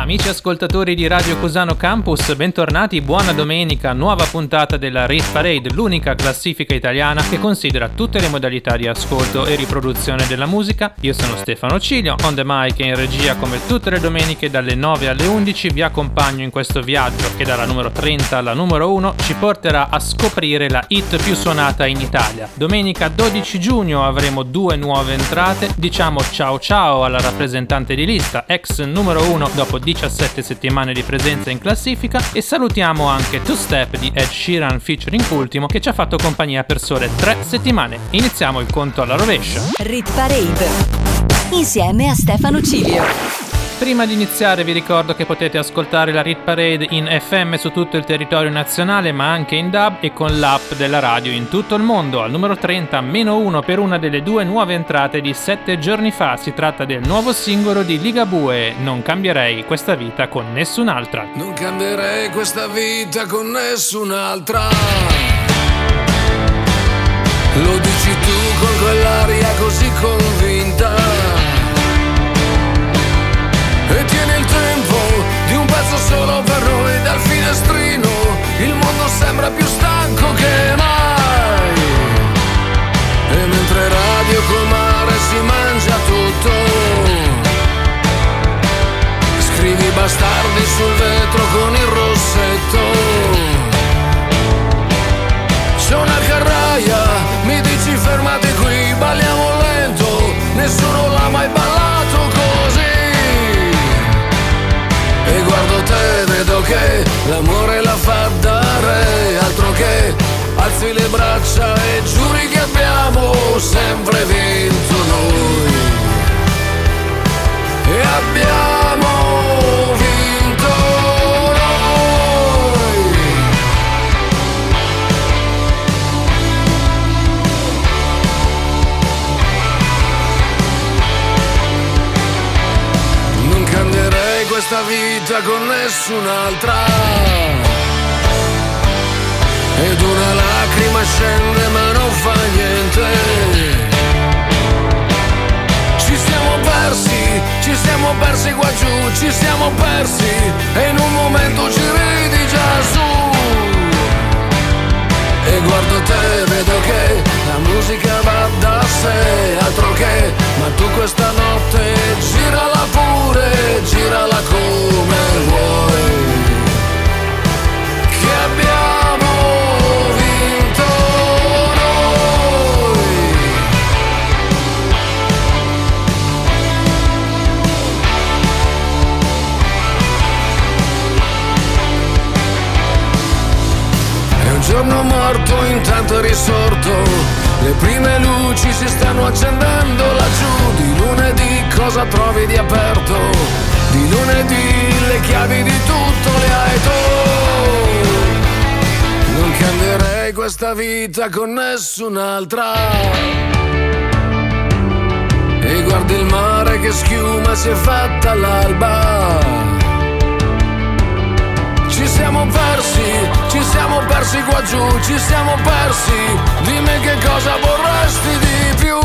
Amici ascoltatori di Radio Cusano Campus, bentornati, buona domenica, nuova puntata della Rit Parade, l'unica classifica italiana che considera tutte le modalità di ascolto e riproduzione della musica. Io sono Stefano Cilio, on the mic e in regia come tutte le domeniche dalle 9 alle 11 vi accompagno in questo viaggio che dalla numero 30 alla numero 1 ci porterà a scoprire la hit più suonata in Italia. Domenica 12 giugno avremo due nuove entrate, diciamo ciao ciao alla rappresentante di lista, ex numero 1 dopo 10 17 settimane di presenza in classifica e salutiamo anche Two Step di Ed Sheeran featuring Ultimo che ci ha fatto compagnia per sole 3 settimane. Iniziamo il conto alla rovescia. Rit Parade insieme a Stefano Cilio. Prima di iniziare vi ricordo che potete ascoltare la Rit Parade in FM su tutto il territorio nazionale ma anche in DAB e con l'app della radio in tutto il mondo. Al numero 30 meno 1 per una delle due nuove entrate di 7 giorni fa. Si tratta del nuovo singolo di Ligabue, Non cambierei questa vita con nessun'altra. Non cambierei questa vita con nessun'altra. Lo dici tu con quell'aria così convinta pezzo solo per noi dal finestrino. Il mondo sembra più stanco che mai. E mentre radio col mare si mangia tutto scrivi bastardi sul vetro con il l'amore la fa dare Altro che alzi le braccia e giuri che abbiamo sempre vinto noi. E abbiamo questa vita con nessun'altra. Ed una lacrima scende ma non fa niente. Ci siamo persi, ci siamo persi qua giù, ci siamo persi. E in un momento ci ridi già su. E guardo te, vedo che la musica va da sé, altro che, ma tu questa notte girala pure, girala come vuoi. Che abbiamo vinto noi. È un giorno morto, intanto risorto. Le prime luci si stanno accendendo laggiù. Di lunedì cosa trovi di aperto? Di lunedì le chiavi di tutto le hai tu. Non cambierei questa vita con nessun'altra. E guardi il mare che schiuma si è fatta all'alba. Ci siamo persi, ci siamo persi qua giù, ci siamo persi. Dimmi che cosa vorresti di più.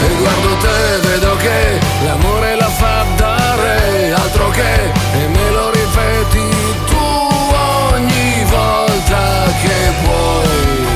E guardo te, vedo che l'amore la fa dare, altro che, e me lo ripeti tu ogni volta che puoi.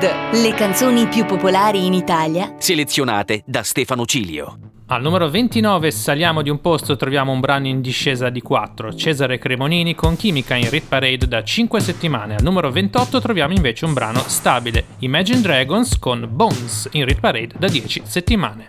Parade, le canzoni più popolari in Italia, selezionate da Stefano Cilio. Al numero 29 saliamo di un posto troviamo un brano in discesa di 4, Cesare Cremonini con Chimica in Rit Parade da 5 settimane. Al numero 28 troviamo invece un brano stabile, Imagine Dragons con Bones in Rit Parade da 10 settimane.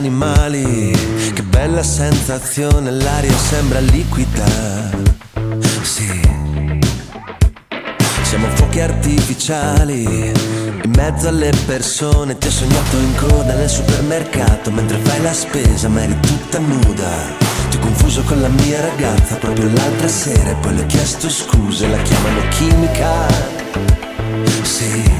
Animali. Che bella sensazione, l'aria sembra liquida. Sì. Siamo fuochi artificiali in mezzo alle persone. Ti ho sognato in coda nel supermercato mentre fai la spesa, ma eri tutta nuda. Ti ho confuso con la mia ragazza proprio l'altra sera e poi le ho chiesto scuse, la chiamano chimica sì.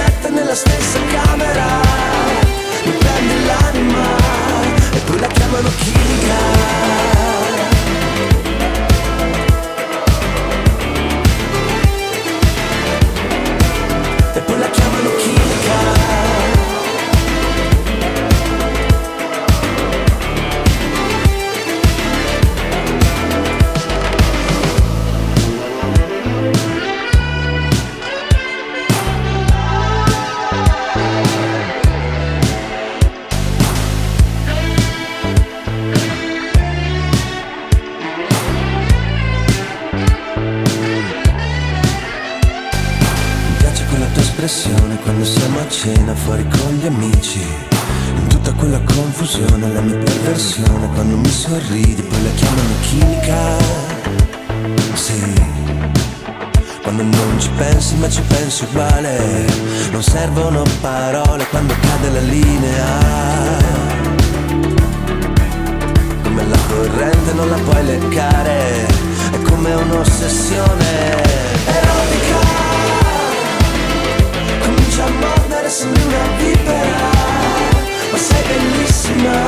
sette nella stessa camera. Mi prendi l'anima E poi la chiamano chimica fuori con gli amici. In tutta quella confusione la mia perversione quando mi sorridi poi la chiamano chimica. Sì. Quando non ci pensi ma ci pensi uguale. Non servono parole quando cade la linea. Come la corrente non la puoi leccare. È come un'ossessione erotica. Comincia a mordere sembri una vipera Ma sei bellissima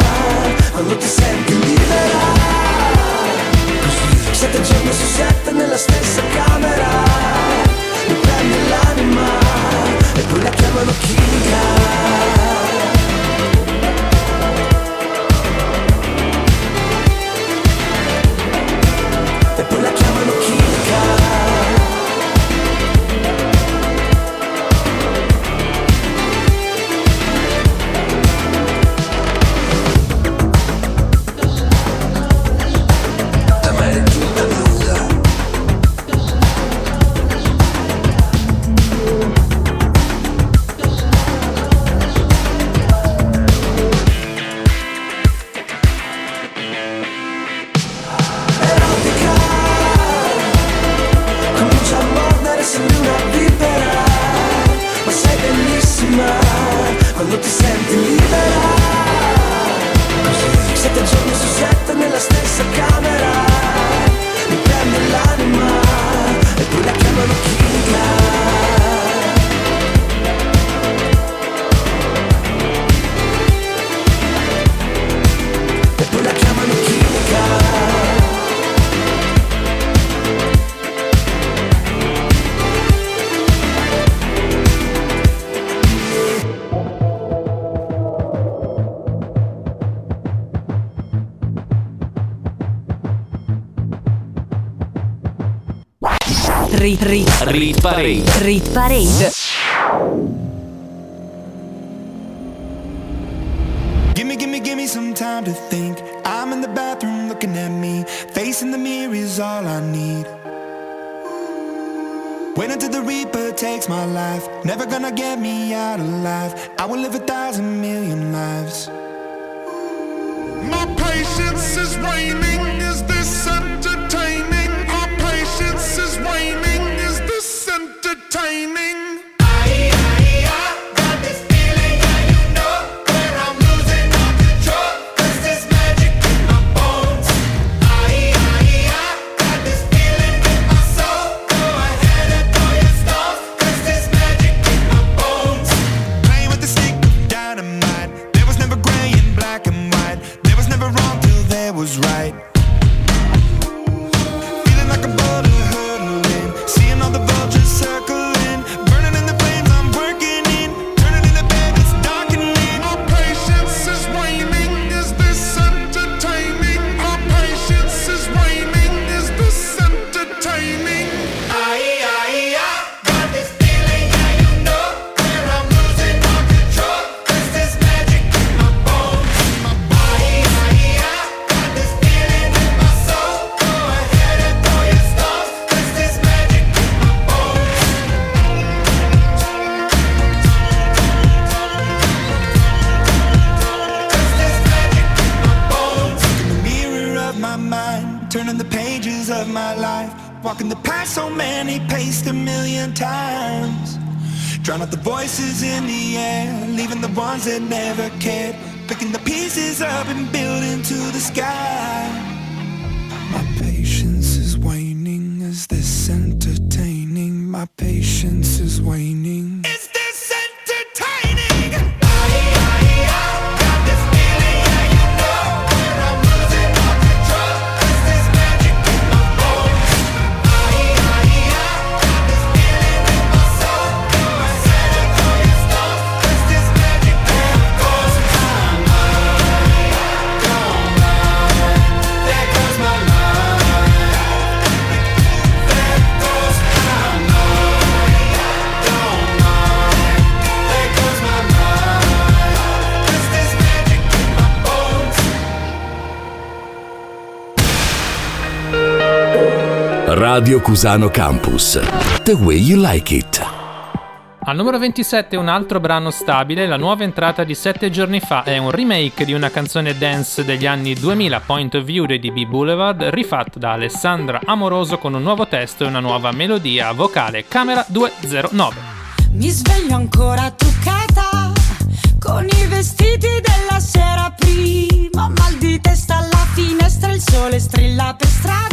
quando ti senti libera Sette giorni su sette nella stessa camera Mi prendi l'anima e poi la chiamano chimica Rit, rit, rit parade. Rit parade. Gimme, gimme, gimme some time to think. I'm in the bathroom looking at me. Facing the mirror is all I need. Wait until the Reaper takes my life. Never gonna get me out alive. I will live a thousand million lives. My patience is waning. Is Radio Cusano Campus. The way you like it. Al numero 27 un altro brano stabile, la nuova entrata di 7 giorni fa è un remake di una canzone dance degli anni 2000 Point of View di B Boulevard, rifatta da Alessandra Amoroso con un nuovo testo e una nuova melodia vocale, Camera 209. Mi sveglio ancora truccata con i vestiti della sera prima, mal di testa alla finestra, il sole strilla per strada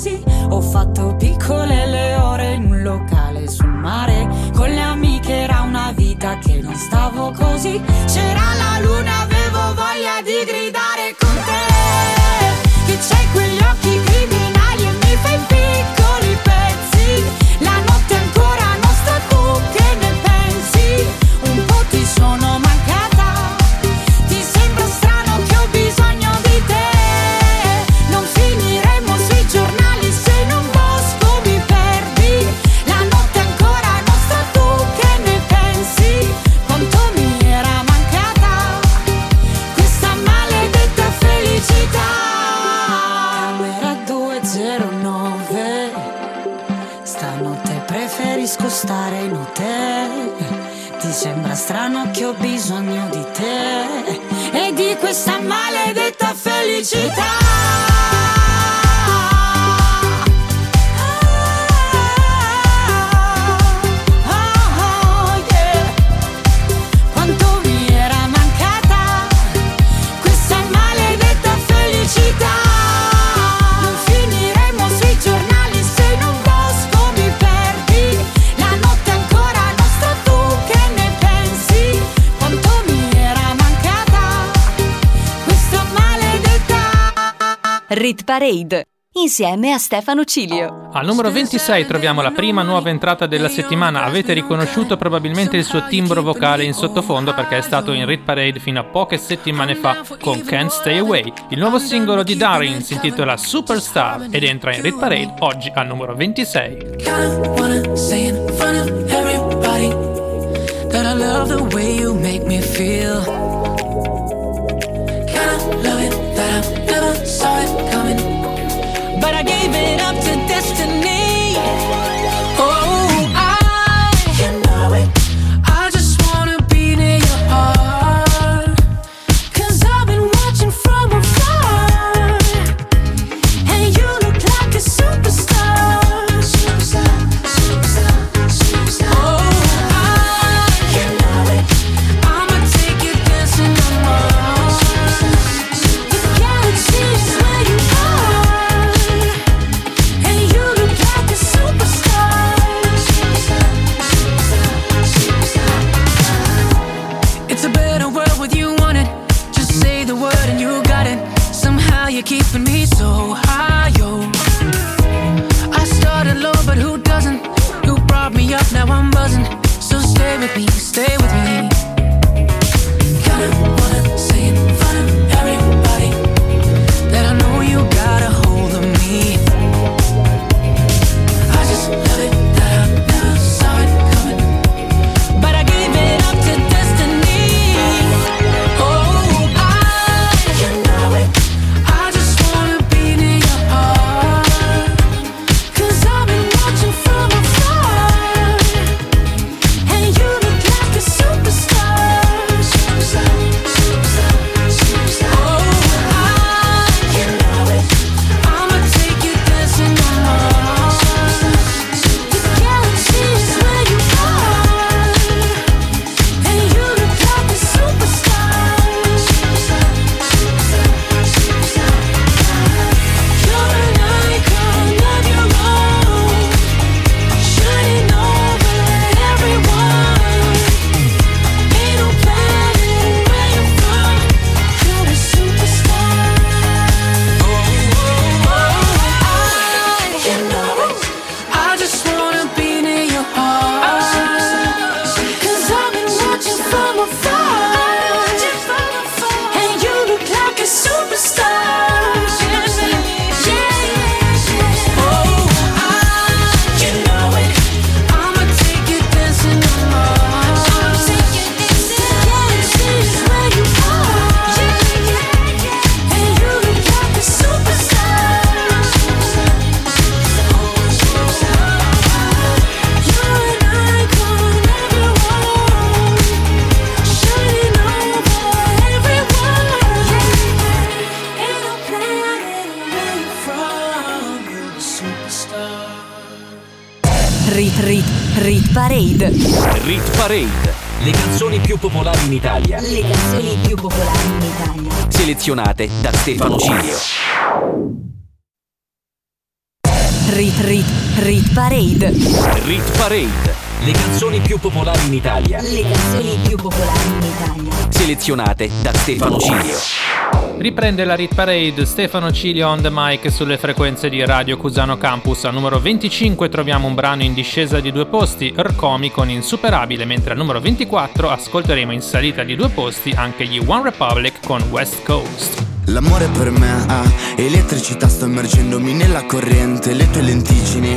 così. Ho fatto piccole le ore in un locale sul mare. Con le amiche era una vita che non stavo così. C'era la luna, avevo voglia di gridare con te. Rit Parade insieme a Stefano Cilio. Al numero 26 troviamo la prima nuova entrata della settimana. Avete riconosciuto probabilmente il suo timbro vocale in sottofondo perché è stato in Rit Parade fino a poche settimane fa con Can't Stay Away. Il nuovo singolo di Darin si intitola Superstar ed entra in Rit Parade oggi al numero 26. That I love the way you make me feel. Selezionate da Stefano Cilio. Riprende la Rit Parade Stefano Cilio on the mic sulle frequenze di Radio Cusano Campus. Al numero 25 troviamo un brano in discesa di due posti, Rcomi con Insuperabile, mentre al numero 24 ascolteremo in salita di due posti anche gli One Republic con West Coast. L'amore per me ha elettricità, sto immergendomi nella corrente, le tue lenticini,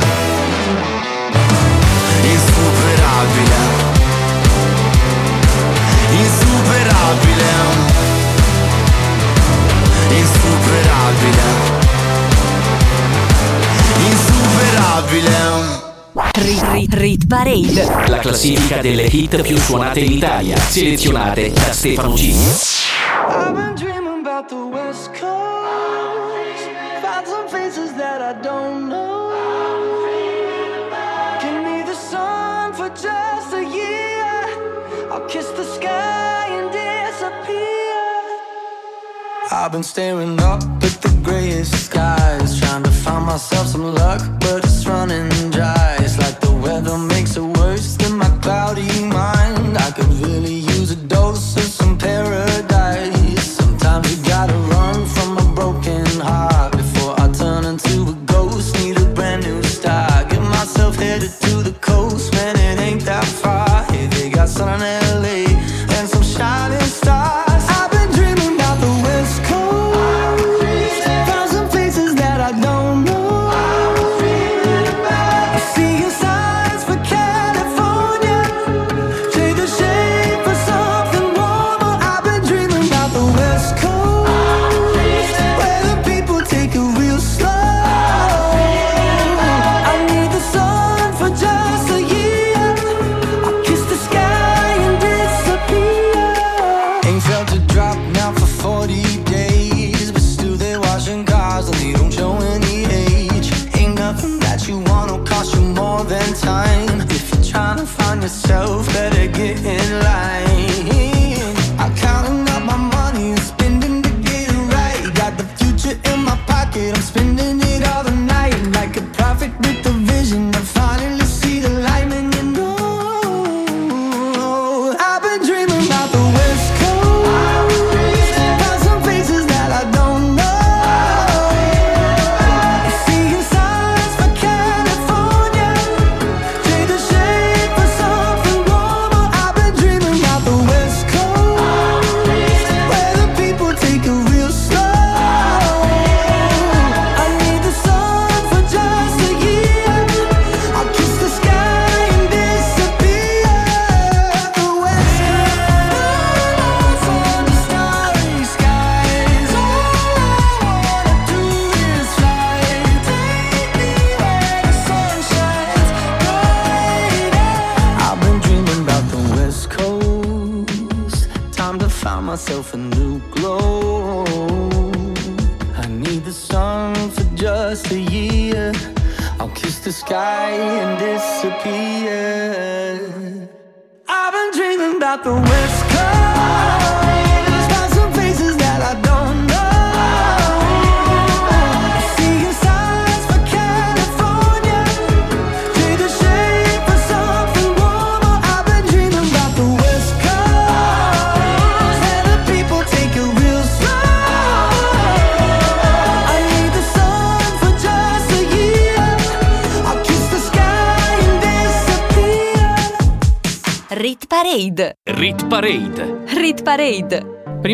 Insuperabile Insuperabile Insuperabile Insuperabile Rit, rit, rit Parade. La classifica delle hit più suonate in Italia, selezionate da Stefano G. I've been dreaming about the West Coast. Found some faces that I don't I've been staring up at the grayest skies, trying to find myself some luck, but it's running dry. It's like the weather makes it worse than my cloudy mind. I could really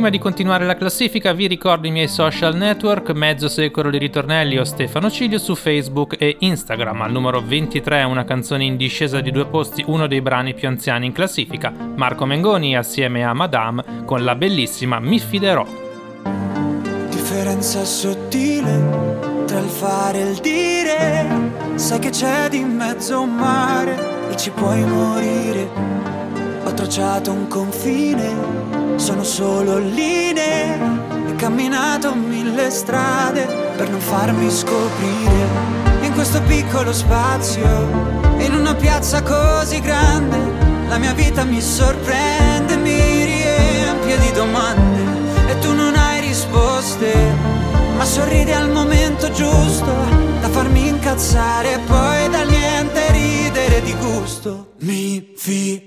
Prima di continuare la classifica vi ricordo i miei social network, mezzo secolo di ritornelli o Stefano Ciglio su Facebook e Instagram. Al numero 23 una canzone in discesa di due posti, uno dei brani più anziani in classifica, Marco Mengoni assieme a Madame con la bellissima Mi fiderò. differenza sottile tra il fare e il dire. Sai che c'è di mezzo un mare e ci puoi morire. Ho tracciato un confine, sono solo linee. E camminato mille strade per non farmi scoprire. In questo piccolo spazio, in una piazza così grande, la mia vita mi sorprende, mi riempie di domande e tu non hai risposte, ma sorridi al momento giusto da farmi incazzare e poi da niente ridere di gusto. Mi tue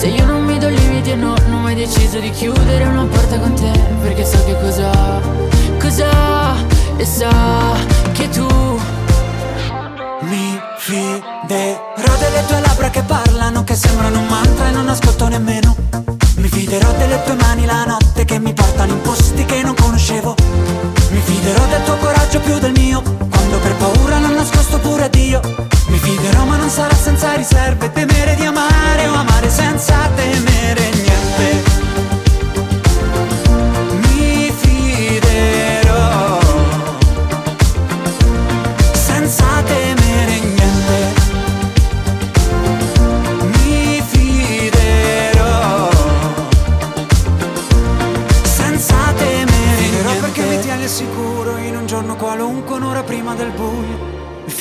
Se io non mi do limiti e no, non ho mai deciso di chiudere una porta con te Perché so che cosa, cosa E so che tu Mi fiderò delle tue labbra che parlano, che sembrano un mantra e non ascolto nemmeno. Mi fiderò delle tue mani la notte che mi portano in posti che non conoscevo. Mi fiderò del tuo coraggio più del mio, quando per paura l'ho nascosto pure Dio. Sarà senza riserve, temere di amare o amare senza temere niente.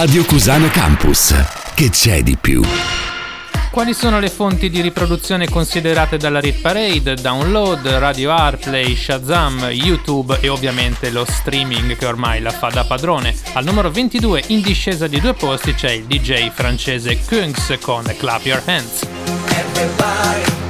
Radio Cusano Campus. Che c'è di più? Quali sono le fonti di riproduzione considerate dalla Rit Parade? Download, Radio Airplay, Shazam, YouTube e ovviamente lo streaming che ormai la fa da padrone. Al numero 22 in discesa di due posti c'è il DJ francese Kungs con Clap Your Hands. Everybody,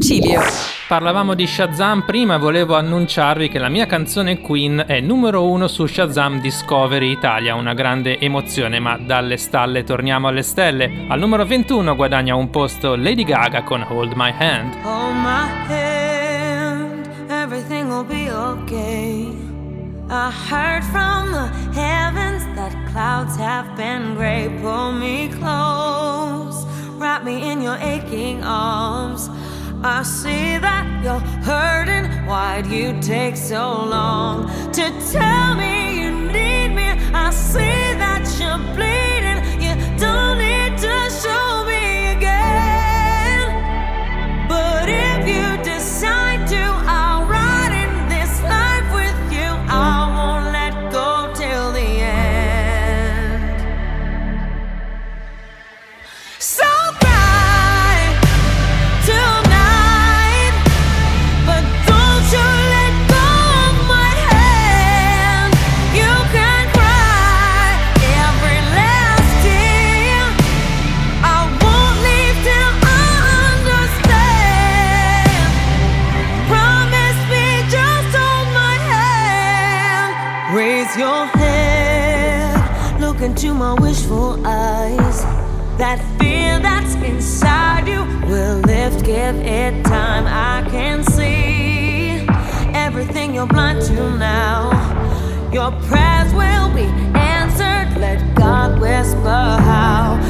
a Stefano Cilio. Parlavamo di Shazam prima, volevo annunciarvi che la mia canzone Queen è numero uno su Shazam Discovery Italia, una grande emozione, ma dalle stalle torniamo alle stelle. Al numero 21 guadagna un posto Lady Gaga con Hold My Hand. Hold my hand, everything will be okay. I heard from the heavens that clouds have been gray. Pull me close, wrap me in your aching arms. I see that you're hurting. Why'd you take so long to tell me you need me? I see that you're bleeding. You don't need to show me again. But if you decide to, give it time. I can see everything you're blind to now. Your prayers will be answered. Let God whisper how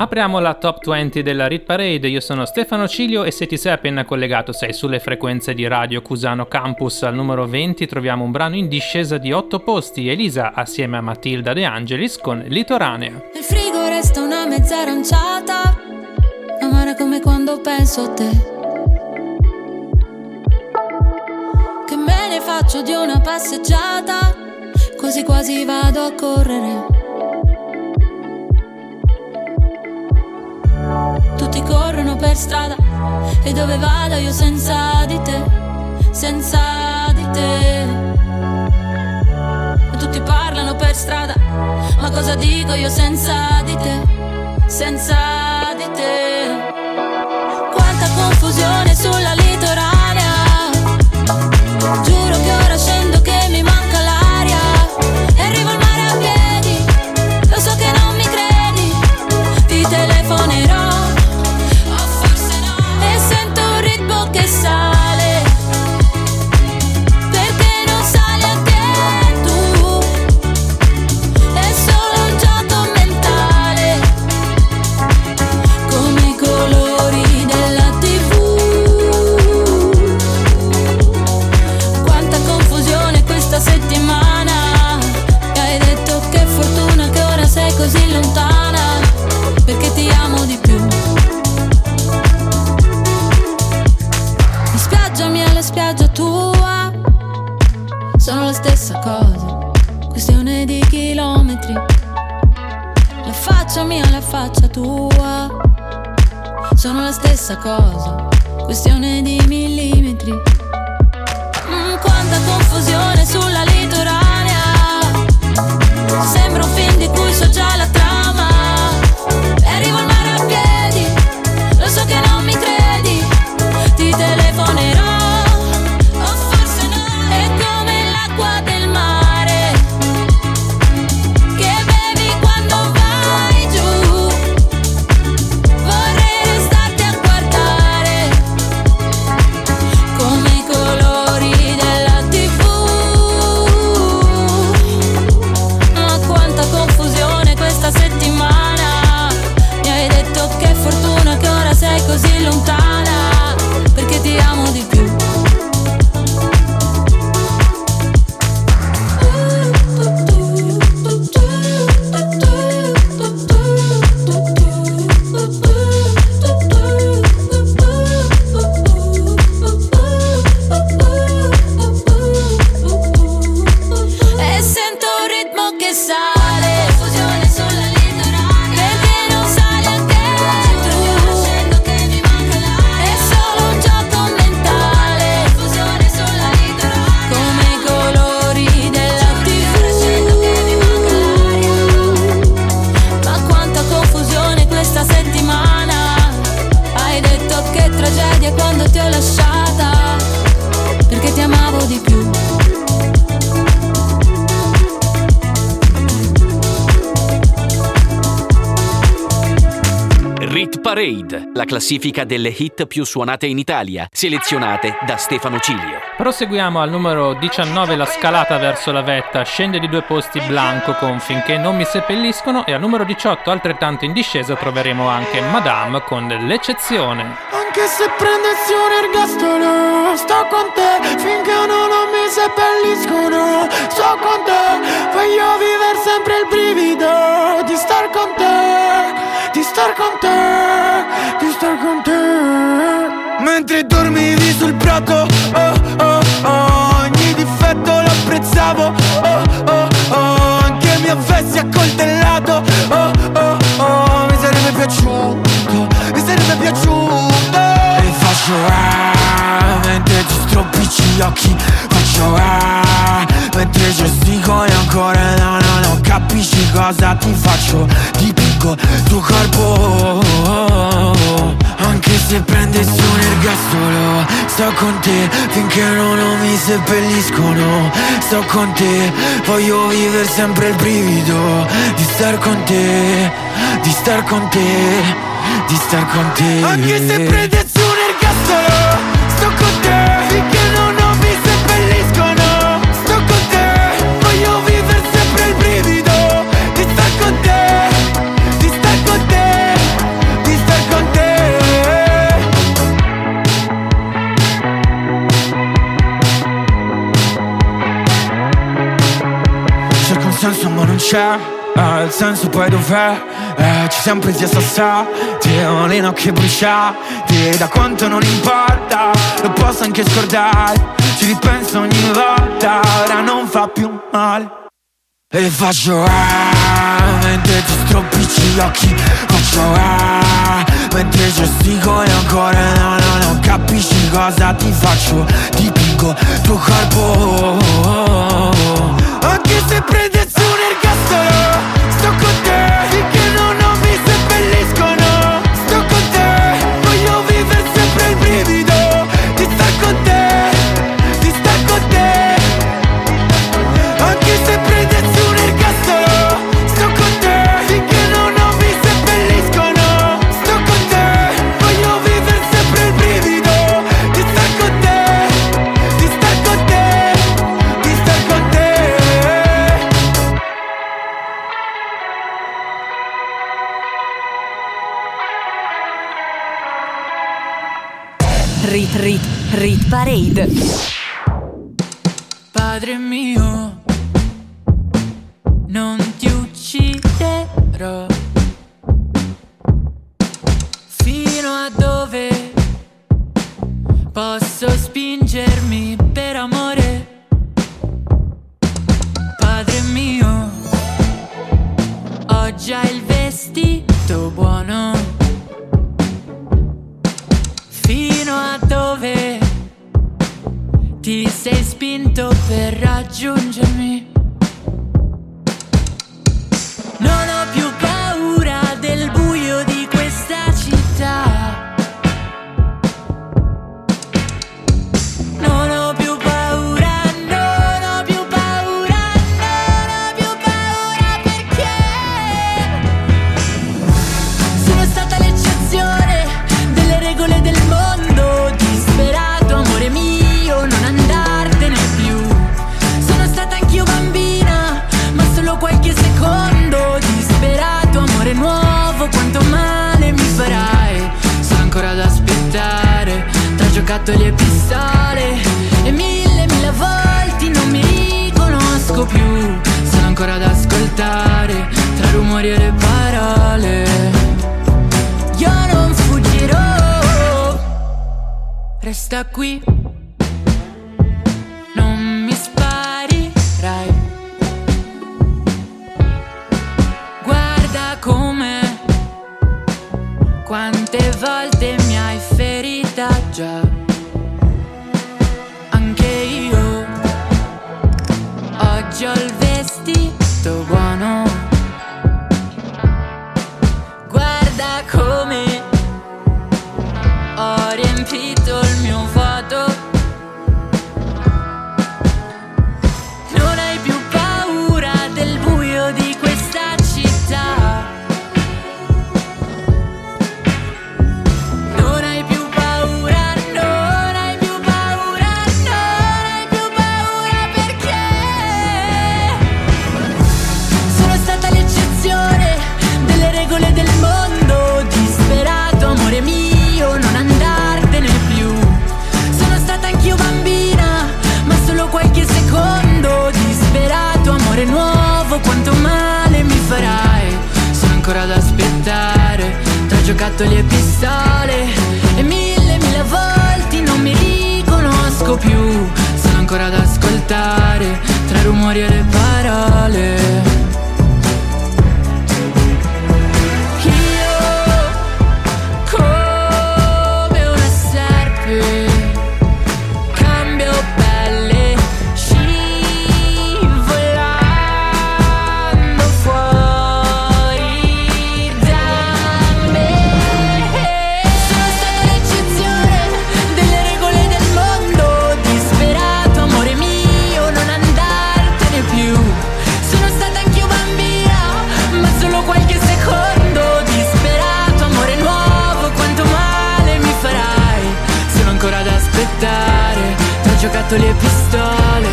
Apriamo la top 20 della Rit Parade, io sono Stefano Cilio e se ti sei appena collegato sei sulle frequenze di Radio Cusano Campus al numero 20 troviamo un brano in discesa di 8 posti, Elisa assieme a Matilda De Angelis con Litoranea. Nel frigo resta una mezza aranciata, amara come quando penso a te. Che me ne faccio di una passeggiata, quasi quasi vado a correre. tutti corrono per strada. E dove vado io senza di te, senza di te. E tutti parlano per strada, ma cosa dico io senza di te, senza di te? Quanta confusione sulla litoranea, giuro che ora faccia mia, la faccia tua, sono la stessa cosa, questione di millimetri. Mm, quanta confusione sulla litoranea, classifica delle hit più suonate in Italia, selezionate da Stefano Cilio. Proseguiamo al numero 19 la scalata verso la vetta, scende di due posti Blanco con Finché non mi seppelliscono e al numero 18 altrettanto in discesa troveremo anche Madame con l'eccezione. Anche se prendessi un ergastolo Sto con te finché no, non mi seppelliscono Sto con te Voglio vivere sempre il brivido Di star con te Di star con te Di star con te Mentre dormivi sul prato, oh oh oh Ogni difetto lo apprezzavo, oh oh oh Anche mi avessi accoltellato, oh oh oh Mi sarebbe piaciuto, mi sarebbe piaciuto faccio mentre ti stropicci gli occhi Faccio ah, mentre gesticoli ancora no no no Capisci cosa ti faccio, dipingo tuo corpo. Anche se prendessi un ergastolo Sto con te finché no, non mi seppelliscono. Sto con te, voglio vivere sempre il brivido Di star con te, di star con te, di star con te. Anche se prendessi c'è eh, Il senso poi dov'è? Eh, ci siamo presi a sassati Ho le nocche bruciate Da quanto non importa Lo posso anche scordare. Ci ripenso ogni volta Ora non fa più male. E faccio ah, mentre ti stropicci gli occhi. Faccio ah, mentre gesticoli ancora. No, no, no, capisci cosa ti faccio? Dipingo tuo corpo. Anche se prendessi un ergastolo Parade. Giocattoli e pistole. E mille, mille volte non mi riconosco più. Sono ancora ad ascoltare, tra rumori e le parole. Tra giocattoli e pistole.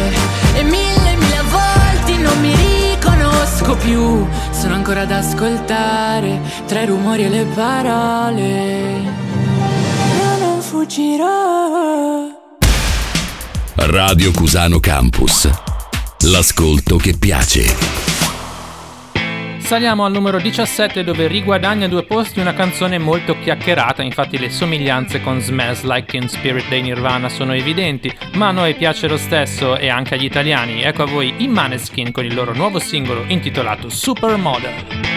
E mille, mille volte non mi riconosco più. Sono ancora ad ascoltare, tra i rumori e le parole. Io non fuggirò. Radio Cusano Campus. L'ascolto che piace. Saliamo al numero 17 dove riguadagna due posti una canzone molto chiacchierata, infatti le somiglianze con Smells Like Teen Spirit dei Nirvana sono evidenti, ma a noi piace lo stesso e anche agli italiani. Ecco a voi i Maneskin con il loro nuovo singolo intitolato Supermodel.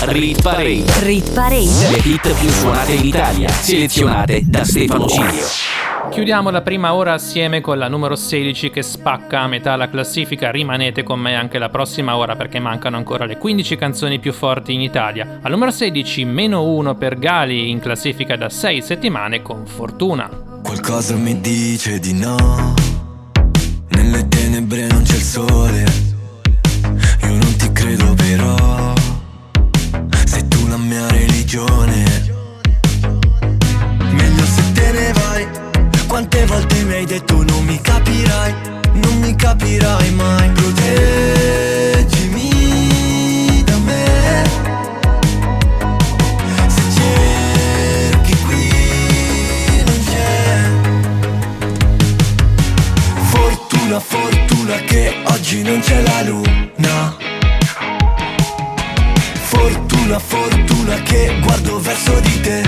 Rit, Parade. rit parade. Le hit più suonate in Italia, selezionate da Stefano Cilio. Chiudiamo la prima ora assieme con la numero 16 che spacca a metà la classifica. Rimanete con me anche la prossima ora perché mancano ancora le 15 canzoni più forti in Italia. Al numero 16 meno 1 per Gali in classifica da 6 settimane con Fortuna. Qualcosa mi dice di no. Nelle tenebre non c'è il sole. Io non ti credo però. Religione. Meglio se te ne vai. Quante volte mi hai detto non mi capirai. Non mi capirai mai. Proteggimi da me. Se cerchi qui non c'è. Fortuna, fortuna che oggi non c'è la luna. Fortuna, fortuna che guardo verso di te.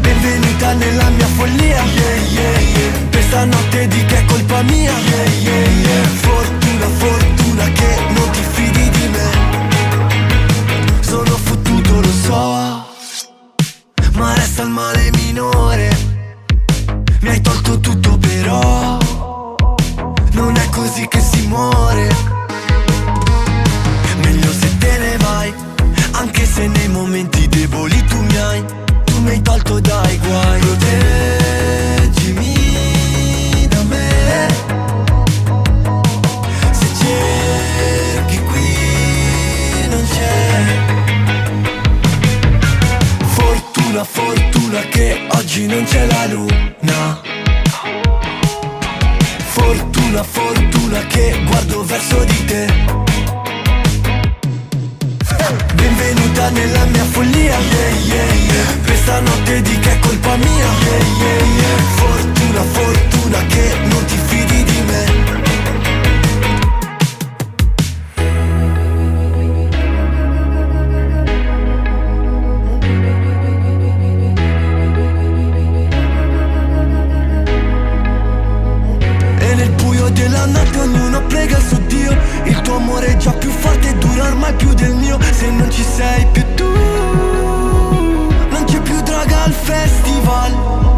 Benvenuta nella mia follia. Yeah, yeah, yeah. Questa notte di che è colpa mia. Yeah, yeah, yeah. Fortuna, fortuna che non ti fidi di me. Sono fottuto, lo so. Ma resta il male minore. Mi hai tolto tutto però Non è così che si muore se nei momenti deboli tu mi hai Tu mi hai tolto dai guai. Proteggimi da me. Se cerchi qui non c'è. Fortuna, fortuna che oggi non c'è la luna. Fortuna, fortuna che guardo verso di te Nella mia follia yeah, yeah, yeah. Questa notte di che è colpa mia yeah, yeah, yeah. Fortuna, fortuna che non ti fidi di me E nel buio della notte ognuno prega su tuo amore è già più forte e dura ormai più del mio. Se non ci sei più tu Non c'è più droga al festival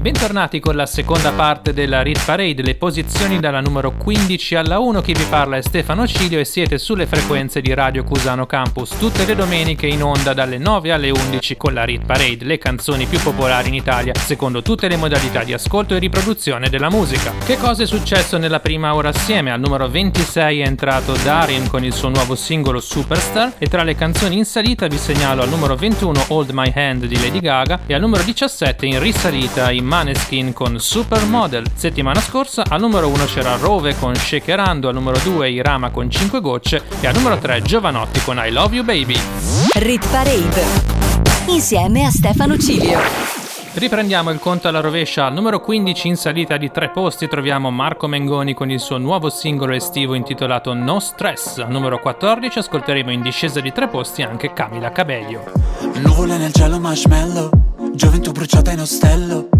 Bentornati con la seconda parte della Rit Parade, le posizioni dalla numero 15 alla 1. Chi vi parla è Stefano Cilio e siete sulle frequenze di Radio Cusano Campus tutte le domeniche in onda dalle 9 alle 11 con la Rit Parade, le canzoni più popolari in Italia secondo tutte le modalità di ascolto e riproduzione della musica. Che cosa è successo nella prima ora assieme? Al numero 26 è entrato Darin con il suo nuovo singolo Superstar e tra le canzoni in salita vi segnalo al numero 21 Hold My Hand di Lady Gaga e al numero 17 in risalita i Maneskin con Supermodel. Settimana scorsa al numero 1 c'era Rove con Shakerando, al numero 2 Irama con 5 gocce e al numero 3 Giovanotti con I Love You Baby. Rit Parade insieme a Stefano Cilio. Riprendiamo il conto alla rovescia. Al numero 15 in salita di tre posti troviamo Marco Mengoni con il suo nuovo singolo estivo intitolato No Stress. Al numero 14 ascolteremo in discesa di tre posti anche Camila Cabello. Nuvole nel cielo marshmallow Gioventù bruciata in ostello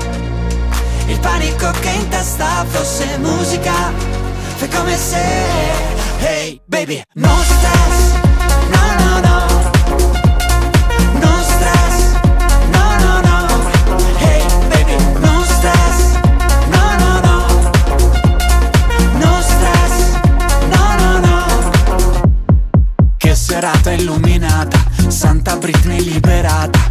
il panico che in testa fosse musica Fai come se Hey baby No stress No no no. No stress No no no. Hey baby No stress No no no. No stress no no Che serata illuminata Santa Britney liberata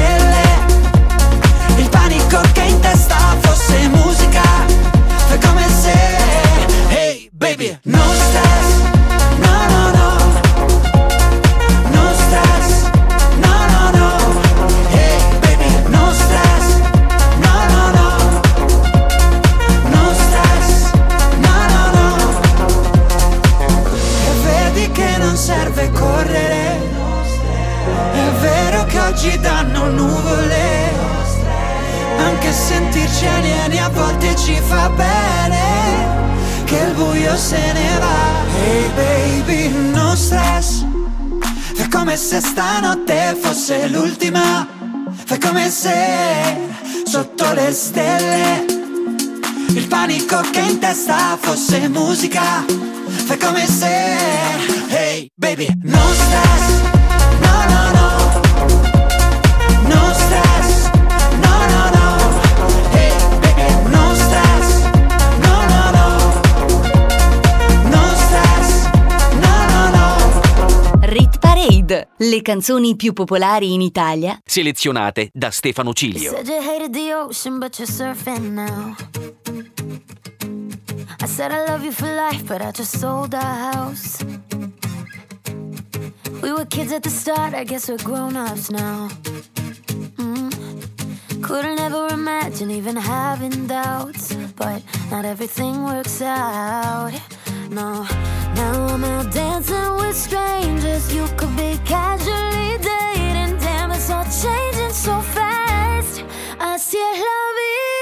baby No stress No no no. No stress No no no. Hey baby No stress No no no. No stress No no no. E vedi che non serve correre. È vero che oggi danno nuvole. Anche sentirci alieni a volte ci fa bene buio se ne va. Hey baby, no stress. Fai come se stanotte fosse l'ultima. Fai come se sotto le stelle Il panico che in testa fosse musica. Fai come se Hey baby, no stress Le canzoni più popolari in Italia Selezionate da Stefano Cilio. Said you hated the ocean, but you're surfing now. I said I love you for life, but I just sold our house. We were kids at the start, I guess we're grown ups now. Mm. Couldn't ever imagine even having doubts, but not everything works out. No, now I'm out dancing with strangers. You could be casually dating, damn, it's all changing so fast. Así es la vida,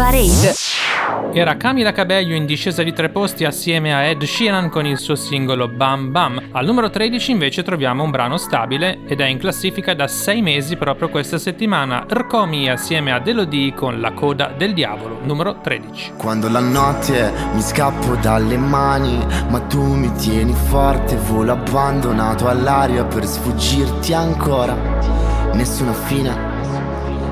parade. Era Camila Cabello in discesa di tre posti assieme a Ed Sheeran con il suo singolo Bam Bam. Al numero 13 invece troviamo un brano stabile ed è in classifica da sei mesi proprio questa settimana. Rcomi assieme ad Elodie con La coda del diavolo, numero 13. Quando la notte mi scappo dalle mani, ma tu mi tieni forte, volo abbandonato all'aria per sfuggirti ancora. Nessuna fine,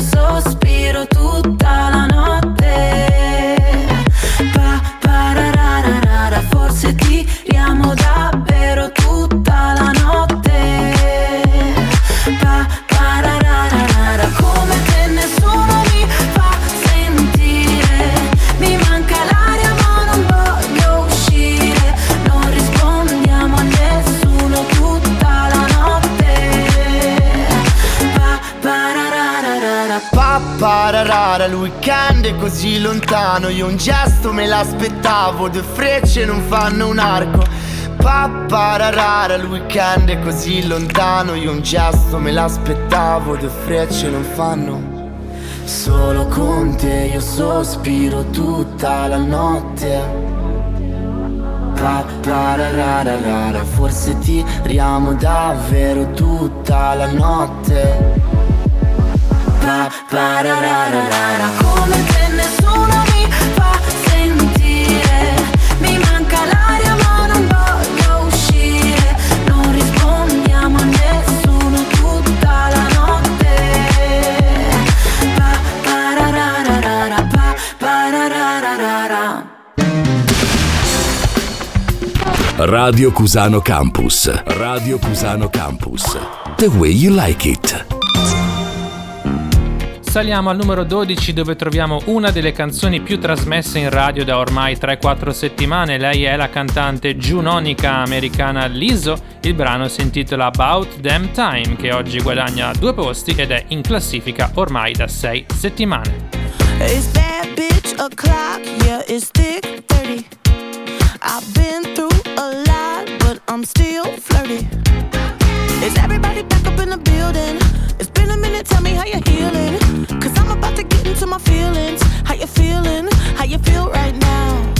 sospiro tutta l'aspettavo, due frecce non fanno un arco. Pa, pararara, il weekend è così lontano Io un gesto me l'aspettavo, due frecce non fanno. Solo con te io sospiro tutta la notte. Pa, pararara, forse tiriamo davvero tutta la notte. Pa, pararara, come Radio Cusano Campus. Radio Cusano Campus. The way you like it. Saliamo al numero 12 dove troviamo una delle canzoni più trasmesse in radio da ormai 3-4 settimane. Lei è la cantante giunonica americana Lizzo. Il brano si intitola About Damn Time che oggi guadagna due posti ed è in classifica ormai da 6 settimane. It's bad bitch o'clock, yeah, it's thick 30. I've been through still flirty. Is everybody back up in the building? It's been a minute, tell me how you're healing. Cause I'm about to get into my feelings. How you feeling? How you feel right now?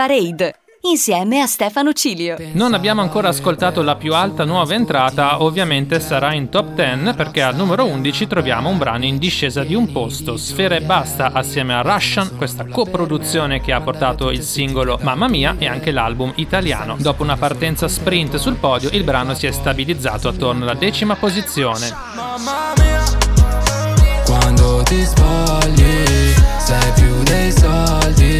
Parade insieme a Stefano Cilio. Non abbiamo ancora ascoltato la più alta nuova entrata, ovviamente sarà in top 10 perché al numero 11 troviamo un brano in discesa di un posto, Sfera e Basta assieme a Russian, questa coproduzione che ha portato il singolo Mamma Mia e anche l'album italiano. Dopo una partenza sprint sul podio, il brano si è stabilizzato attorno alla decima posizione. Quando ti spogli sei più dei soldi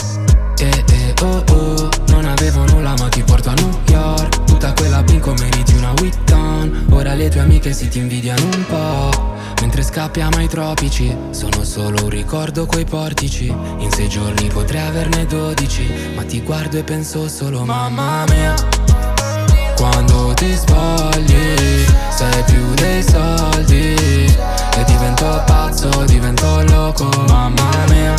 Eh eh oh oh. Non avevo nulla ma ti porto a New York. Tutta quella bingo meriti una Witton Ora le tue amiche si ti invidiano un po' Mentre scappiamo ai tropici Sono solo un ricordo quei portici. In sei giorni potrei averne dodici Ma ti guardo e penso solo mamma mia quando ti spogli sei più dei soldi. E divento pazzo, divento loco, mamma mia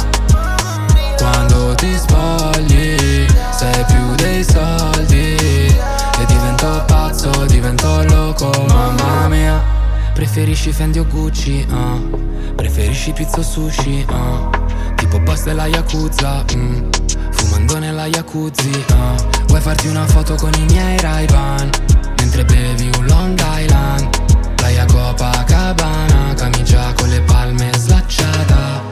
Quando ti spogli sei più dei soldi. E divento pazzo, divento loco, mamma mia. Preferisci Fendi o Gucci, ah. Preferisci pizza o sushi, ah. Tipo boss della Yakuza, mm. Fumando nella jacuzzi, ah. Vuoi farti una foto con i miei ray Mentre bevi un Long Island. Playa Copacabana Camicia con le palme slacciata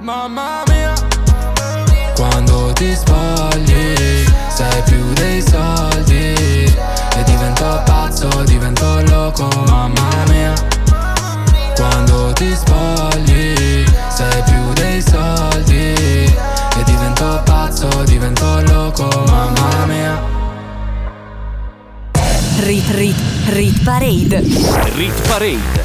Mamma mia. Quando ti spogli Sei più dei soldi. E divento pazzo, divento loco, mamma mia. Quando ti spogli Sei più dei soldi. E divento pazzo, divento loco, mamma mia. Rit Rit Rit Parade. Rit Parade,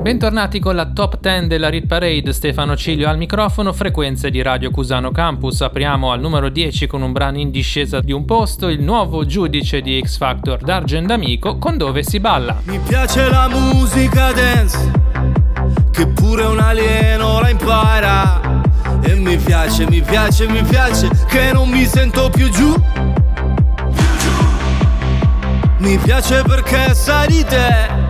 Bentornati con la top 10 della Rit Parade, Stefano Ciglio al microfono, frequenze di Radio Cusano Campus. Apriamo al numero 10 con un brano in discesa di un posto, il nuovo giudice di X Factor D'Argent D'Amico, con dove si balla. Mi piace la musica dance, che pure un alieno la impara. E mi piace, mi piace, mi piace, che non mi sento più giù. Mi piace perché sai di te,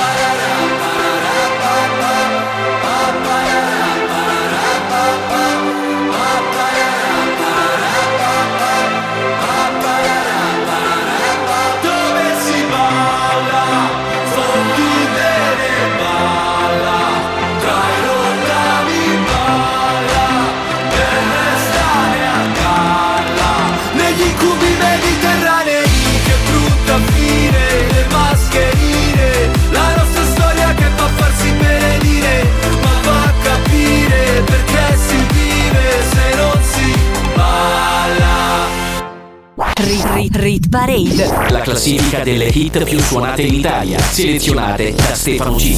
Rit, rit, rit Parade. La classifica delle hit più suonate in Italia, selezionate da Stefano G.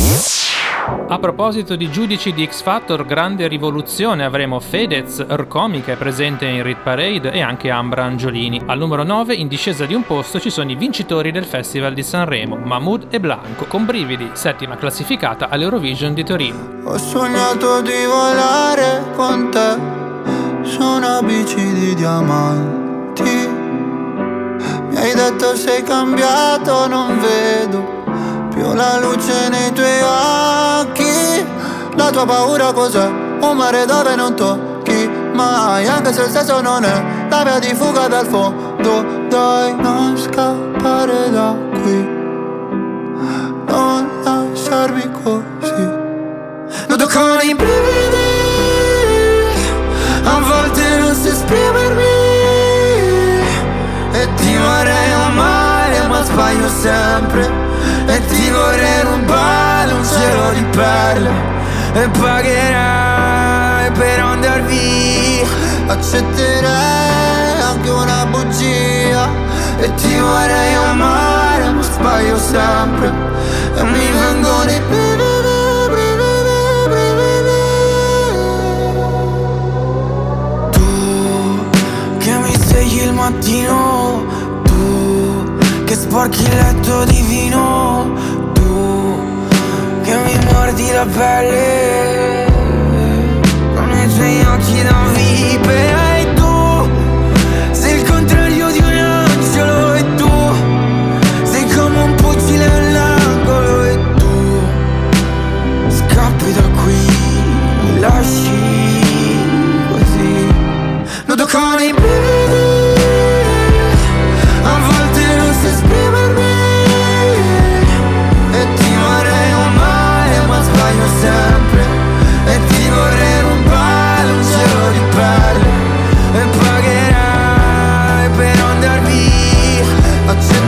A proposito di giudici di X Factor, grande rivoluzione, avremo Fedez, Rcomi che è presente in Rit Parade e anche Ambra Angiolini. Al numero 9, in discesa di un posto, ci sono i vincitori del Festival di Sanremo, Mahmood e Blanco, con Brividi, settima classificata all'Eurovision di Torino. Ho sognato di volare con te su una bici di diamanti. Mi hai detto sei cambiato, non vedo più la luce nei tuoi occhi. La tua paura cos'è? Un mare dove non tocchi mai, anche se il senso non è la via di fuga dal fondo. Dai, non scappare da qui, non lasciarmi così. Noto con i brividi sempre. E ti vorrei rubare un cielo di perle. E pagherai per andar via. Accetterei anche una bugia. E ti vorrei amare ma sbaglio sempre. E mi vengono i mi svegli il mattino che sporchi il letto di vino Tu che mi mordi la pelle Con i tuoi occhi da vipera via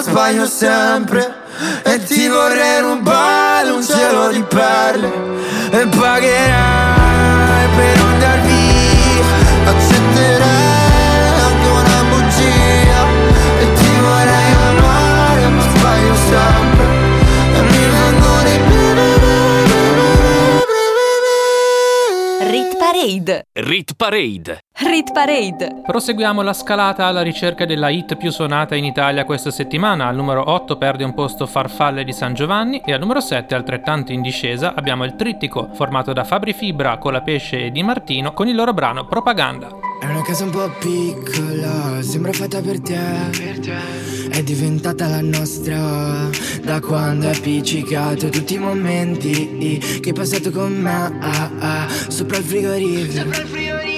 sbaglio sempre E ti vorrei rubare un cielo di perle E pagherai per andar via Accetterai anche una bugia E ti vorrei amare ma sbaglio sempre E mi vengono i Rit Parade. Rit Parade. Rit Parade. Proseguiamo la scalata alla ricerca della hit più suonata in Italia questa settimana. Al numero 8 perde un posto Farfalle di San Giovanni e al numero 7, altrettanto in discesa, abbiamo il trittico formato da Fabri Fibra, Colapesce e Di Martino con il loro brano Propaganda. È una casa un po' piccola, sembra fatta per te. È diventata la nostra da quando hai appiccicato tutti i momenti che hai passato con me. ah, ah, sopra il frigorifero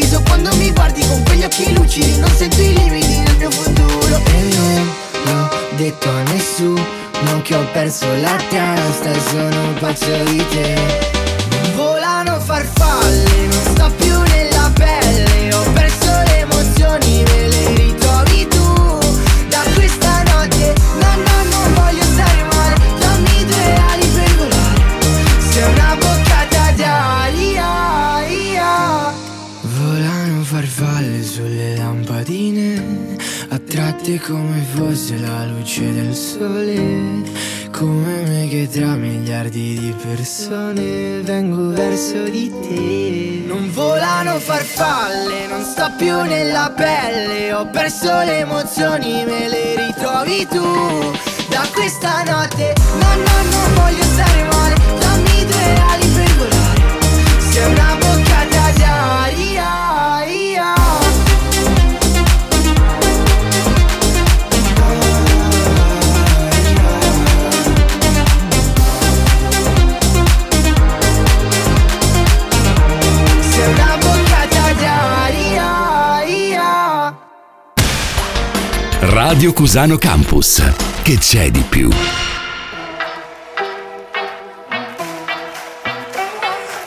perso la testa, sono pazzo di te. Persone vengo verso di te. Non volano farfalle, non sto più nella pelle. Ho perso le emozioni, me le ritrovi tu. Da questa notte, no no non voglio stare male. Dammi due ali per volare Radio Cusano Campus. Che c'è di più?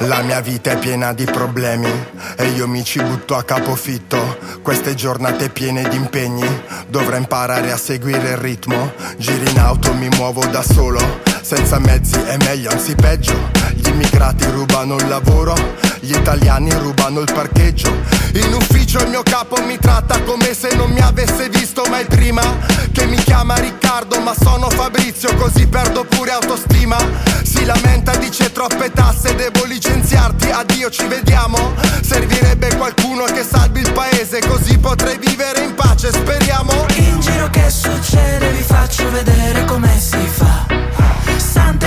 La mia vita è piena di problemi e io mi ci butto a capofitto. Queste giornate piene di impegni, dovrò imparare a seguire il ritmo. Giri in auto, mi muovo da solo, senza mezzi è meglio, anzi peggio. Immigrati rubano il lavoro, gli italiani rubano il parcheggio. In ufficio il mio capo mi tratta come se non mi avesse visto mai prima. Che mi chiama Riccardo, ma sono Fabrizio, così perdo pure autostima. Si lamenta, dice troppe tasse, devo licenziarti, addio, ci vediamo. Servirebbe qualcuno che salvi il paese, così potrei vivere in pace, speriamo. In giro che succede vi faccio vedere come si fa Santa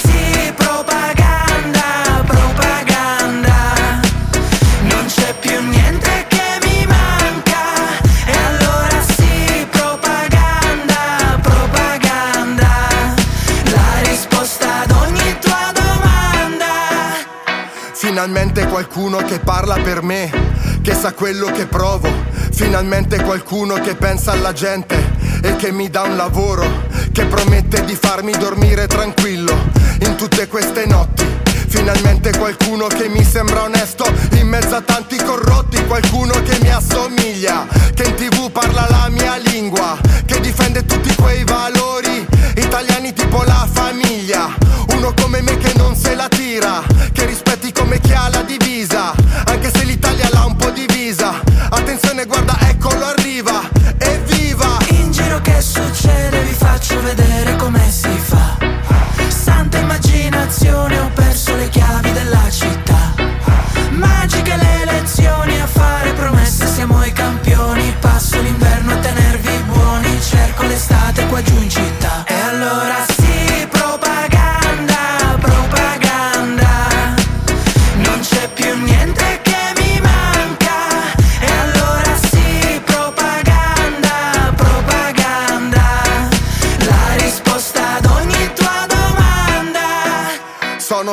Finalmente qualcuno che parla per me, che sa quello che provo. Finalmente qualcuno che pensa alla gente e che mi dà un lavoro, che promette di farmi dormire tranquillo in tutte queste notti. Finalmente qualcuno che mi sembra onesto. In mezzo a tanti corrotti Qualcuno che mi assomiglia. Che in tv parla la mia lingua. Che difende tutti quei valori. Italiani tipo la famiglia. Uno come me che non se la tira. Che rispetti come chi ha la divisa. Anche se l'Italia l'ha un po' divisa. Attenzione guarda eccolo arriva. Evviva In giro che succede vi faccio vedere come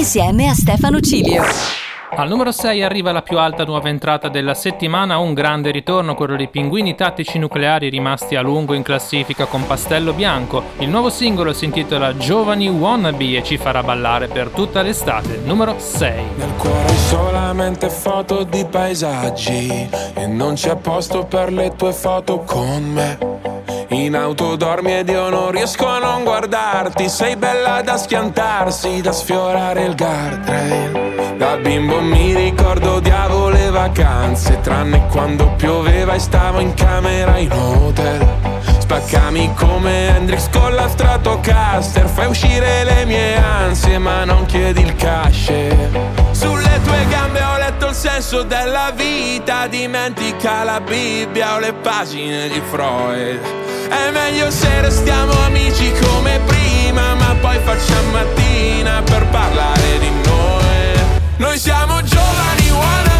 insieme a Stefano Cilio. Al numero 6 arriva la più alta nuova entrata della settimana, un grande ritorno, quello dei pinguini tattici nucleari rimasti a lungo in classifica con Pastello Bianco. Il nuovo singolo si intitola Giovani Wannabe e ci farà ballare per tutta l'estate. Numero 6. Nel cuore solamente foto di paesaggi E non c'è posto per le tue foto con me in auto dormi ed io non riesco a non guardarti Sei bella da schiantarsi, da sfiorare il guardrail Da bimbo mi ricordo odiavo le vacanze Tranne quando pioveva e stavo in camera in hotel. Spaccami come Hendrix con la Stratocaster Fai uscire le mie ansie ma non chiedi il cash. Sulle tue gambe ho letto il senso della vita Dimentica la Bibbia o le pagine di Freud. È meglio se restiamo amici come prima Ma poi facciamo mattina per parlare di noi Noi siamo giovani wannabe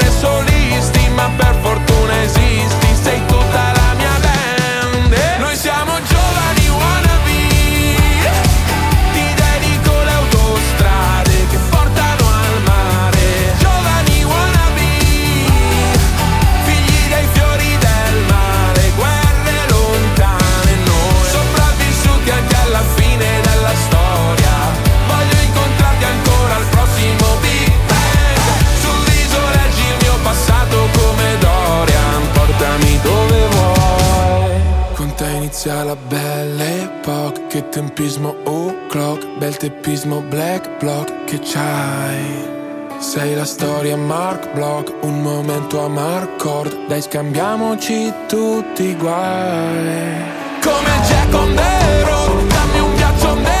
epoca Che tempismo o'clock Bel teppismo black block Che c'hai? Sei la storia Mark Block, un momento a Marcord, dai scambiamoci tutti i guai. Come Jack on the road, dammi un ghiaccio on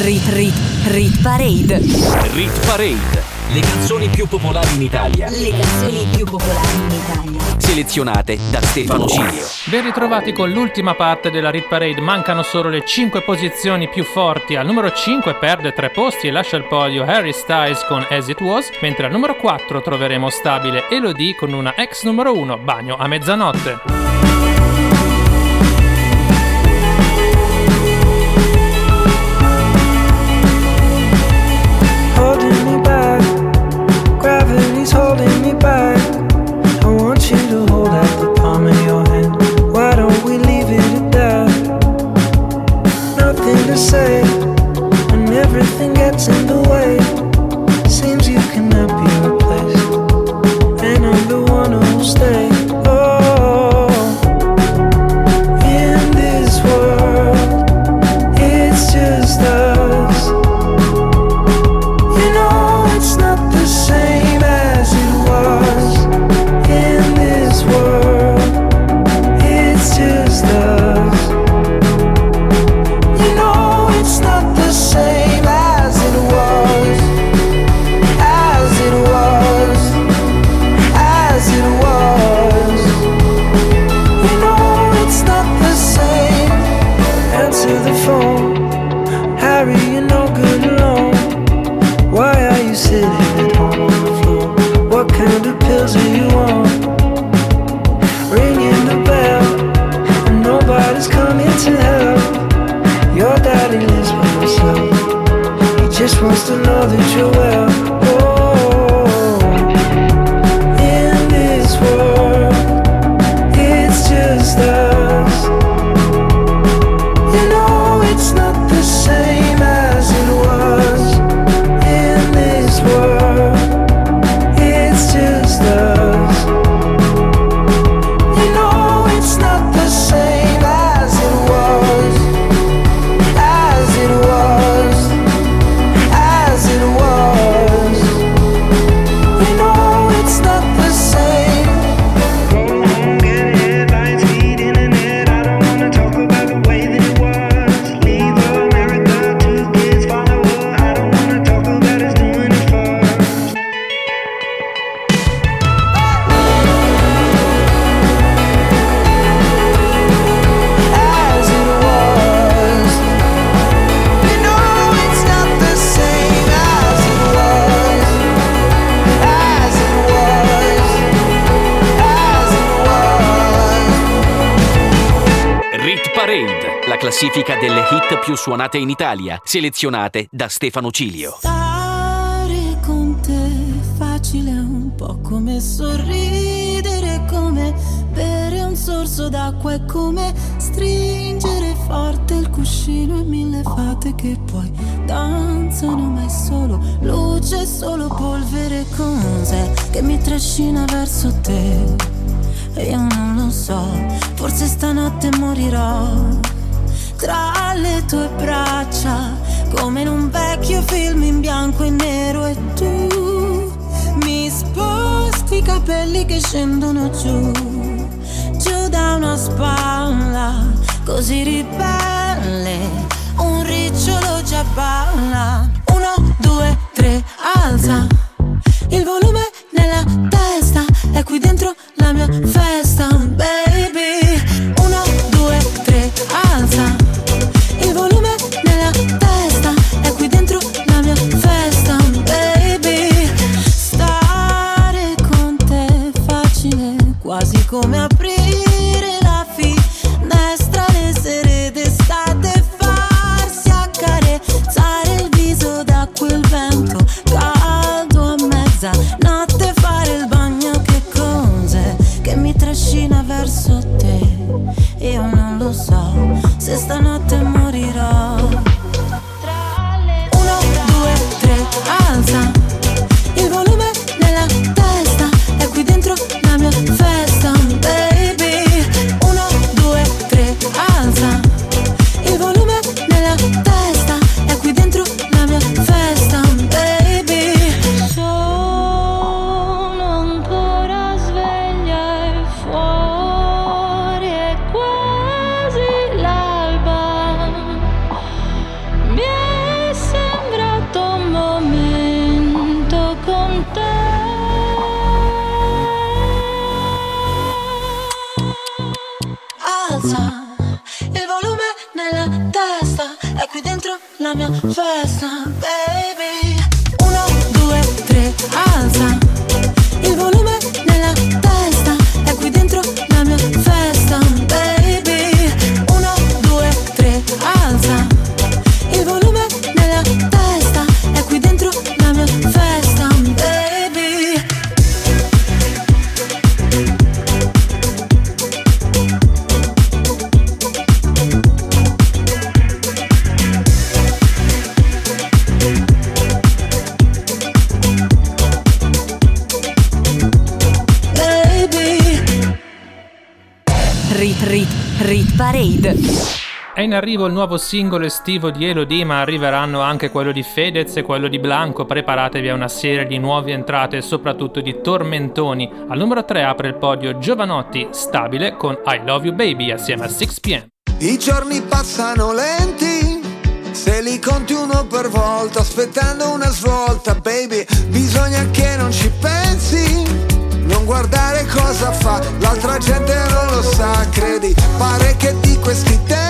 Rit Rit Rit Parade. Rit Parade. Le canzoni più popolari in Italia. Le canzoni più popolari in Italia. Selezionate da Stefano Cilio. Ben ritrovati con l'ultima parte della Rit Parade, mancano solo le 5 posizioni più forti. Al numero 5 perde 3 posti e lascia il podio Harry Styles con As It Was, mentre al numero 4 troveremo stabile Elodie con una ex numero 1, Bagno a mezzanotte. Suonate in Italia. Selezionate da Stefano Cilio. Stare con te è facile, un po' come sorridere, come bere un sorso d'acqua, è come stringere forte il cuscino e mille fate che poi danzano, ma è solo luce, solo polvere, cos'è che mi trascina verso te? Io non lo so, forse stanotte morirò tra le tue braccia, come in un vecchio film in bianco e nero e tu mi sposti i capelli che scendono giù, giù da una spalla, così ribelle, un ricciolo già balla. Arrivo il nuovo singolo estivo di Elodie, ma arriveranno anche quello di Fedez e quello di Blanco. Preparatevi a una serie di nuove entrate e soprattutto di tormentoni. Al numero 3 apre il podio Giovanotti, stabile con I Love You Baby assieme a 6pm. I giorni passano lenti, se li conti uno per volta, aspettando una svolta, baby, bisogna che non ci pensi, non guardare cosa fa, l'altra gente non lo sa, credi, pare che di questi tempi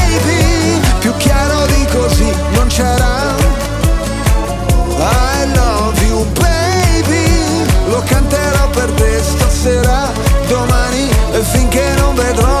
più chiaro di così non c'era. I love you baby, lo canterò per te stasera, domani finché non vedrò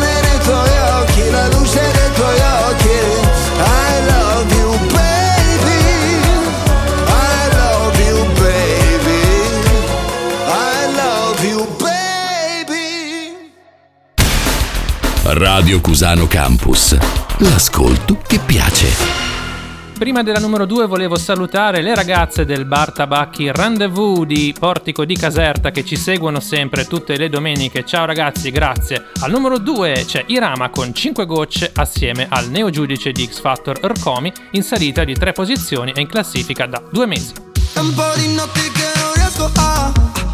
Radio Cusano Campus. L'ascolto che piace. Prima della numero 2 volevo salutare le ragazze del Bar Tabacchi Rendezvous di Portico di Caserta che ci seguono sempre tutte le domeniche. Ciao ragazzi, grazie. Al numero 2 c'è Irama con 5 gocce assieme al neogiudice di X Factor Ercomi in salita di 3 posizioni e in classifica da 2 mesi. È un po' di notti che non riesco a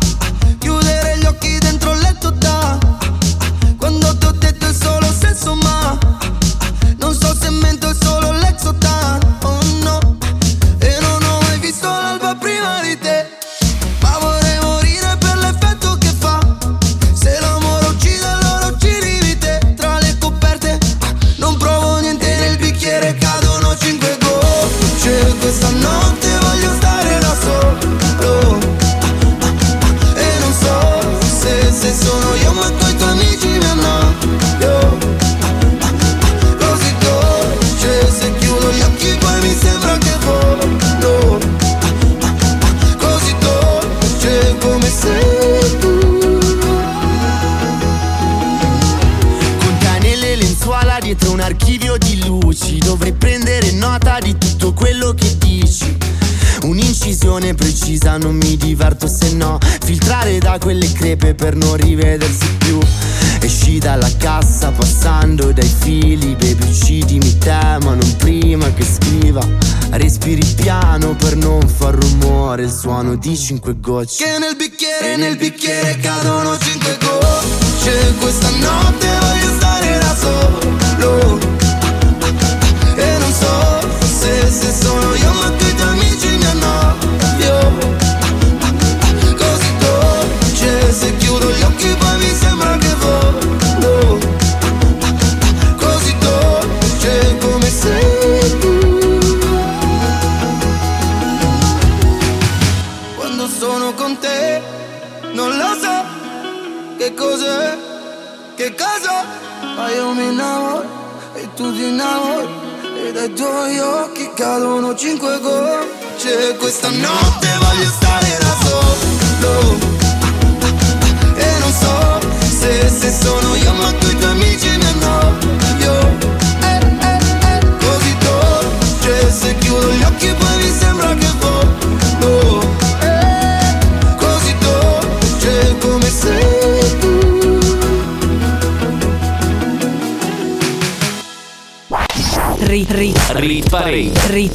di cinque gocce. Che nel bicchiere, nel bicchiere cadono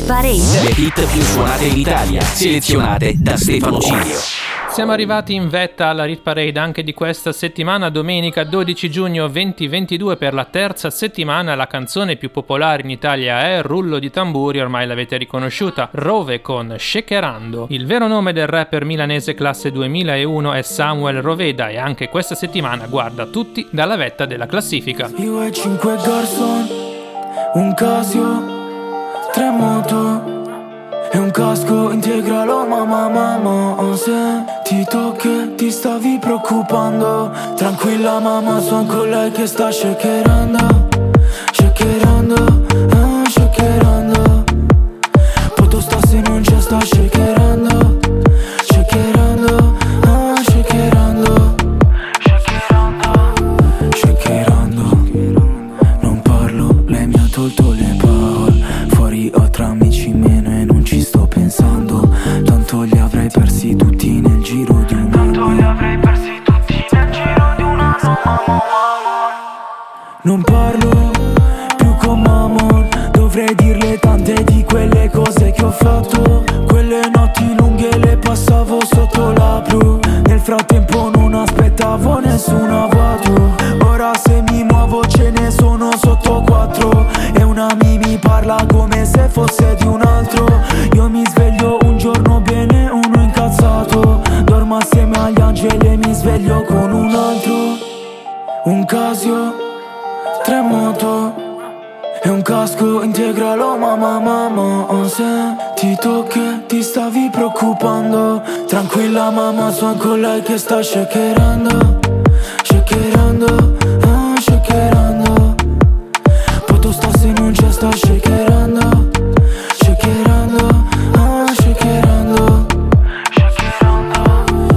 Parade. Le hit più suonate in Italia, selezionate da Stefano Cilio. Siamo arrivati in vetta alla Rit Parade anche di questa settimana, domenica 12 giugno 2022 per la terza settimana la canzone più popolare in Italia è Rullo di tamburi, ormai l'avete riconosciuta, Rove con Shakerando. Il vero nome del rapper milanese classe 2001 è Samuel Roveda e anche questa settimana guarda tutti dalla vetta della classifica. Io e cinque garçon, un Casio, tre moto e un casco integralo mamma mamma Se ti tocchi ti stavi preoccupando. Tranquilla mamma son con lei che sta shakerando Shakerando, ah, shakerando. Poto sta se non c'è sta Shakerando, Non parlo più con Mamon Dovrei dirle tante di quelle cose che ho fatto. Quelle notti lunghe le passavo sotto la blu. Nel frattempo non aspettavo nessuna che sta shakerando Shakerando, ah, shakerando. Poto sta se non c'è sta shakerando Shakerando, ah, shakerando.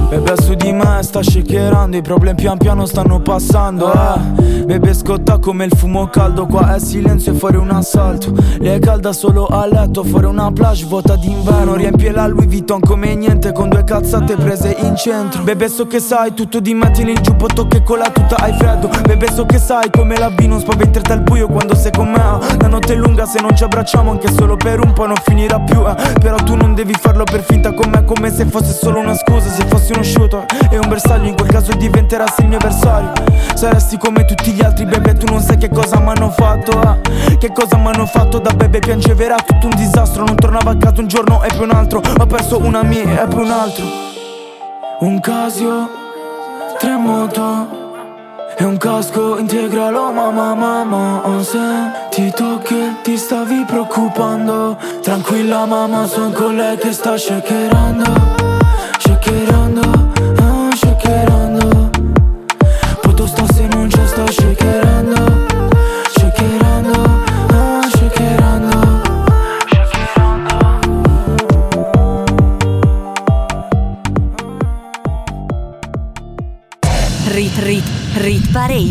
Bebe su di me sta shakerando I problemi pian piano stanno passando eh. Bebe scotta come il fumo caldo Qua è silenzio e fuori un assalto. Lei è calda solo a letto Fuori una plage vuota d'inverno. Riempie la Louis Vuitton come niente Con due cazzate prese in centro. Bebe so che sai tutto di me Tieni il giubbotto che con la tuta hai freddo. Bebe so che sai come la vi Non spaventerti al buio quando sei con me. La notte è lunga se non ci abbracciamo Anche solo per un po' non finirà più eh. Però tu non devi farlo per finta con me Come se fosse solo una scusa. Se fossi uno shooter e un bersaglio In quel caso diventerassi il mio avversario. Saresti come tutti gli altri bebe Tu non sai che cosa mi hanno fatto eh. Che cosa mi hanno fatto da bebe Piangeva era tutto un disastro. Non tornavo a casa un giorno e poi un altro. Ho perso una mia e poi un altro. Un Casio, tre moto e un casco integralo mamma mamma Se ti tocchi ti stavi preoccupando. Tranquilla mamma son con lei che sta Shakerando,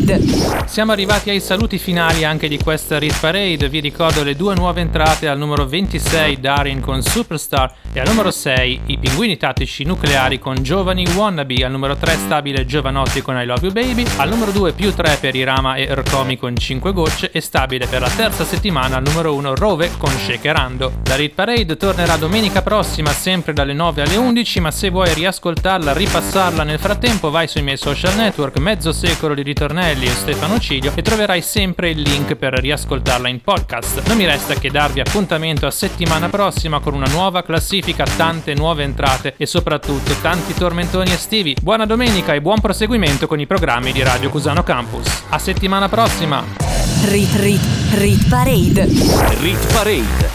Rit Parade. Siamo arrivati ai saluti finali anche di questa Rit Parade. Vi ricordo le due nuove entrate al numero 26 Darin con Superstar e al numero 6 i pinguini tattici nucleari con Giovani Wannabe. Al numero 3 stabile Giovanotti con I Love You Baby. Al numero 2 più 3 per Irama e Ercomi con 5 gocce. E stabile per la terza settimana al numero 1 Rove con Shakerando. La Rit Parade tornerà domenica prossima sempre dalle 9 alle 11. Ma se vuoi riascoltarla, ripassarla nel frattempo, vai sui miei social network, mezzo secolo di ritornelli e Stefano Ciglio e troverai sempre il link per riascoltarla in podcast. Non mi resta che darvi appuntamento a settimana prossima con una nuova classifica, tante nuove entrate e soprattutto tanti tormentoni estivi. Buona domenica e buon proseguimento con i programmi di Radio Cusano Campus. A settimana prossima! Rit, Rit, Rit Parade. Rit Parade.